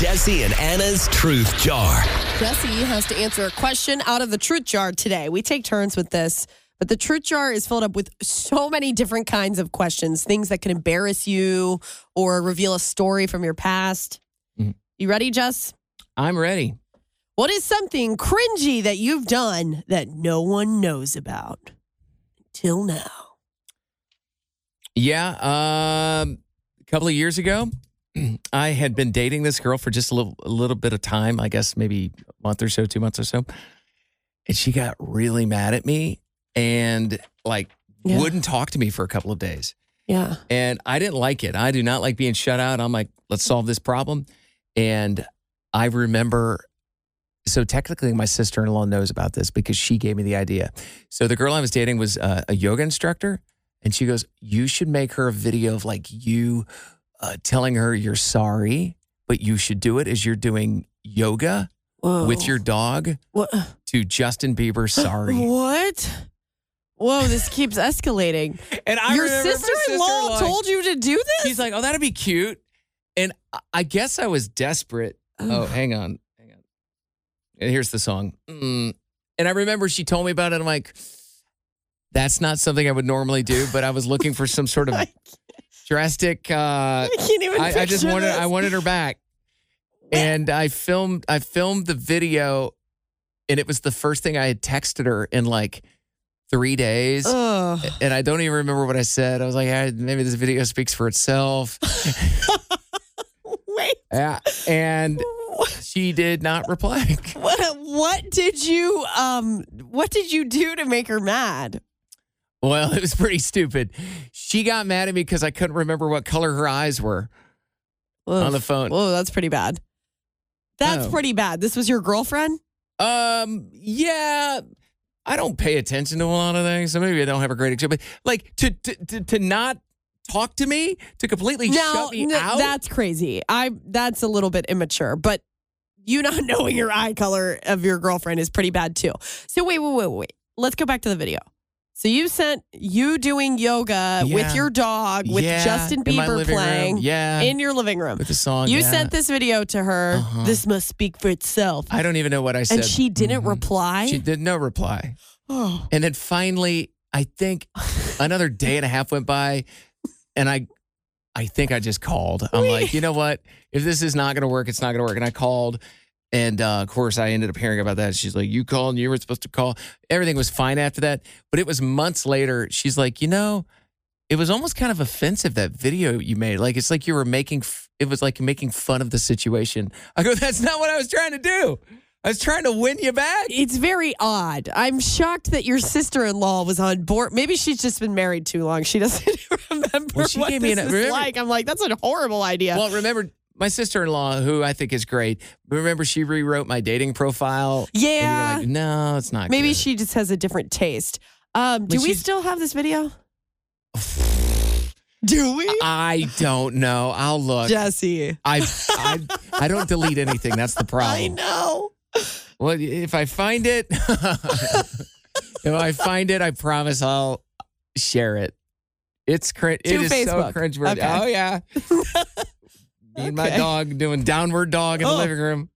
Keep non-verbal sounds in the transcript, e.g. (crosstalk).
Jesse and Anna's Truth Jar. Jesse has to answer a question out of the truth jar today. We take turns with this, but the truth jar is filled up with so many different kinds of questions, things that can embarrass you or reveal a story from your past. Mhm. You ready, Jess? I'm ready. What is something cringy that you've done that no one knows about till now? Yeah, um, a couple of years ago, I had been dating this girl for just a little, a little bit of time. I guess maybe a month or so, two months or so, and she got really mad at me and like Yeah. wouldn't talk to me for a couple of days. Yeah. And I didn't like it. I do not like being shut out. I'm like, let's solve this problem. And I remember, so technically, my sister in law knows about this because she gave me the idea. So the girl I was dating was uh, a yoga instructor. And she goes, You should make her a video of like you uh, telling her you're sorry, but you should do it as you're doing yoga Whoa. with your dog What? to Justin Bieber, sorry. (laughs) What? Whoa, this keeps escalating. (laughs) And I Your sister-in-law sister-in-law- told you to do this? She's like, oh, that'd be cute. And I- guess I was desperate. Oh, hang on. Hang on. And here's the song. Mm. And I remember she told me about it. I'm like, that's not something I would normally do, but I was looking for some sort of (laughs) drastic. Uh, (laughs) I can't even I, I just wanted, this. I wanted her back. (laughs) And I filmed, I filmed the video, and it was the first thing I had texted her in like three days. Ugh. And I don't even remember what I said. I was like, "Ah, maybe this video speaks for itself. (laughs) Wait. Yeah. And she did not reply. What, what did you um what did you do to make her mad? Well, (laughs) it was pretty stupid. She got mad at me because I couldn't remember what color her eyes were on the phone. Oh, that's pretty bad. That's Oh. pretty bad. This was your girlfriend? Um, yeah. I don't pay attention to a lot of things, so maybe I don't have a great example. But like to to to, to not talk to me, to completely No, shut me n- out. that's crazy. I that's a little bit immature, but you not (laughs) knowing your eye color of your girlfriend is pretty bad too. So wait, wait, wait, wait. Let's go back to the video. So you sent you doing yoga with your dog with Yeah, Justin Bieber playing Yeah. in your living room. with the song. You yeah. sent this video to her. Uh-huh. This must speak for itself. I don't even know what I said. and she didn't Mhm. reply. She did no reply. oh. And then finally, I think (laughs) another day and a half went by, and I, I think I just called. I'm like, you know what? If this is not going to work, it's not going to work. And I called, and uh, of course, I ended up hearing about that. She's like, you called, and you were supposed to call. Everything was fine after that, but it was months later. She's like, you know, it was almost kind of offensive that video you made. Like it's like you were making. f- It was like making fun of the situation. I go, that's not what I was trying to do. I was trying to win you back. It's very odd. I'm shocked that your sister-in-law was on board. Maybe she's just been married too long. She doesn't (laughs) remember Well, she what gave me this an- is remember- like. I'm like, that's a horrible idea. Well, remember my sister in law, who I think is great. Remember, she rewrote my dating profile. And you were yeah, like, no, it's not. maybe good." she just has a different taste. Um, do we still have this video? (sighs) do we, I don't know. I'll look. Jesse? I, I (laughs) I don't delete anything. That's the problem. I know. Well, if I find it, (laughs) if I find it, I promise I'll share it. It's cringe. It is so Facebook. cringe. Okay. Oh yeah. (laughs) Me and my dog doing downward dog in the Oh. living room.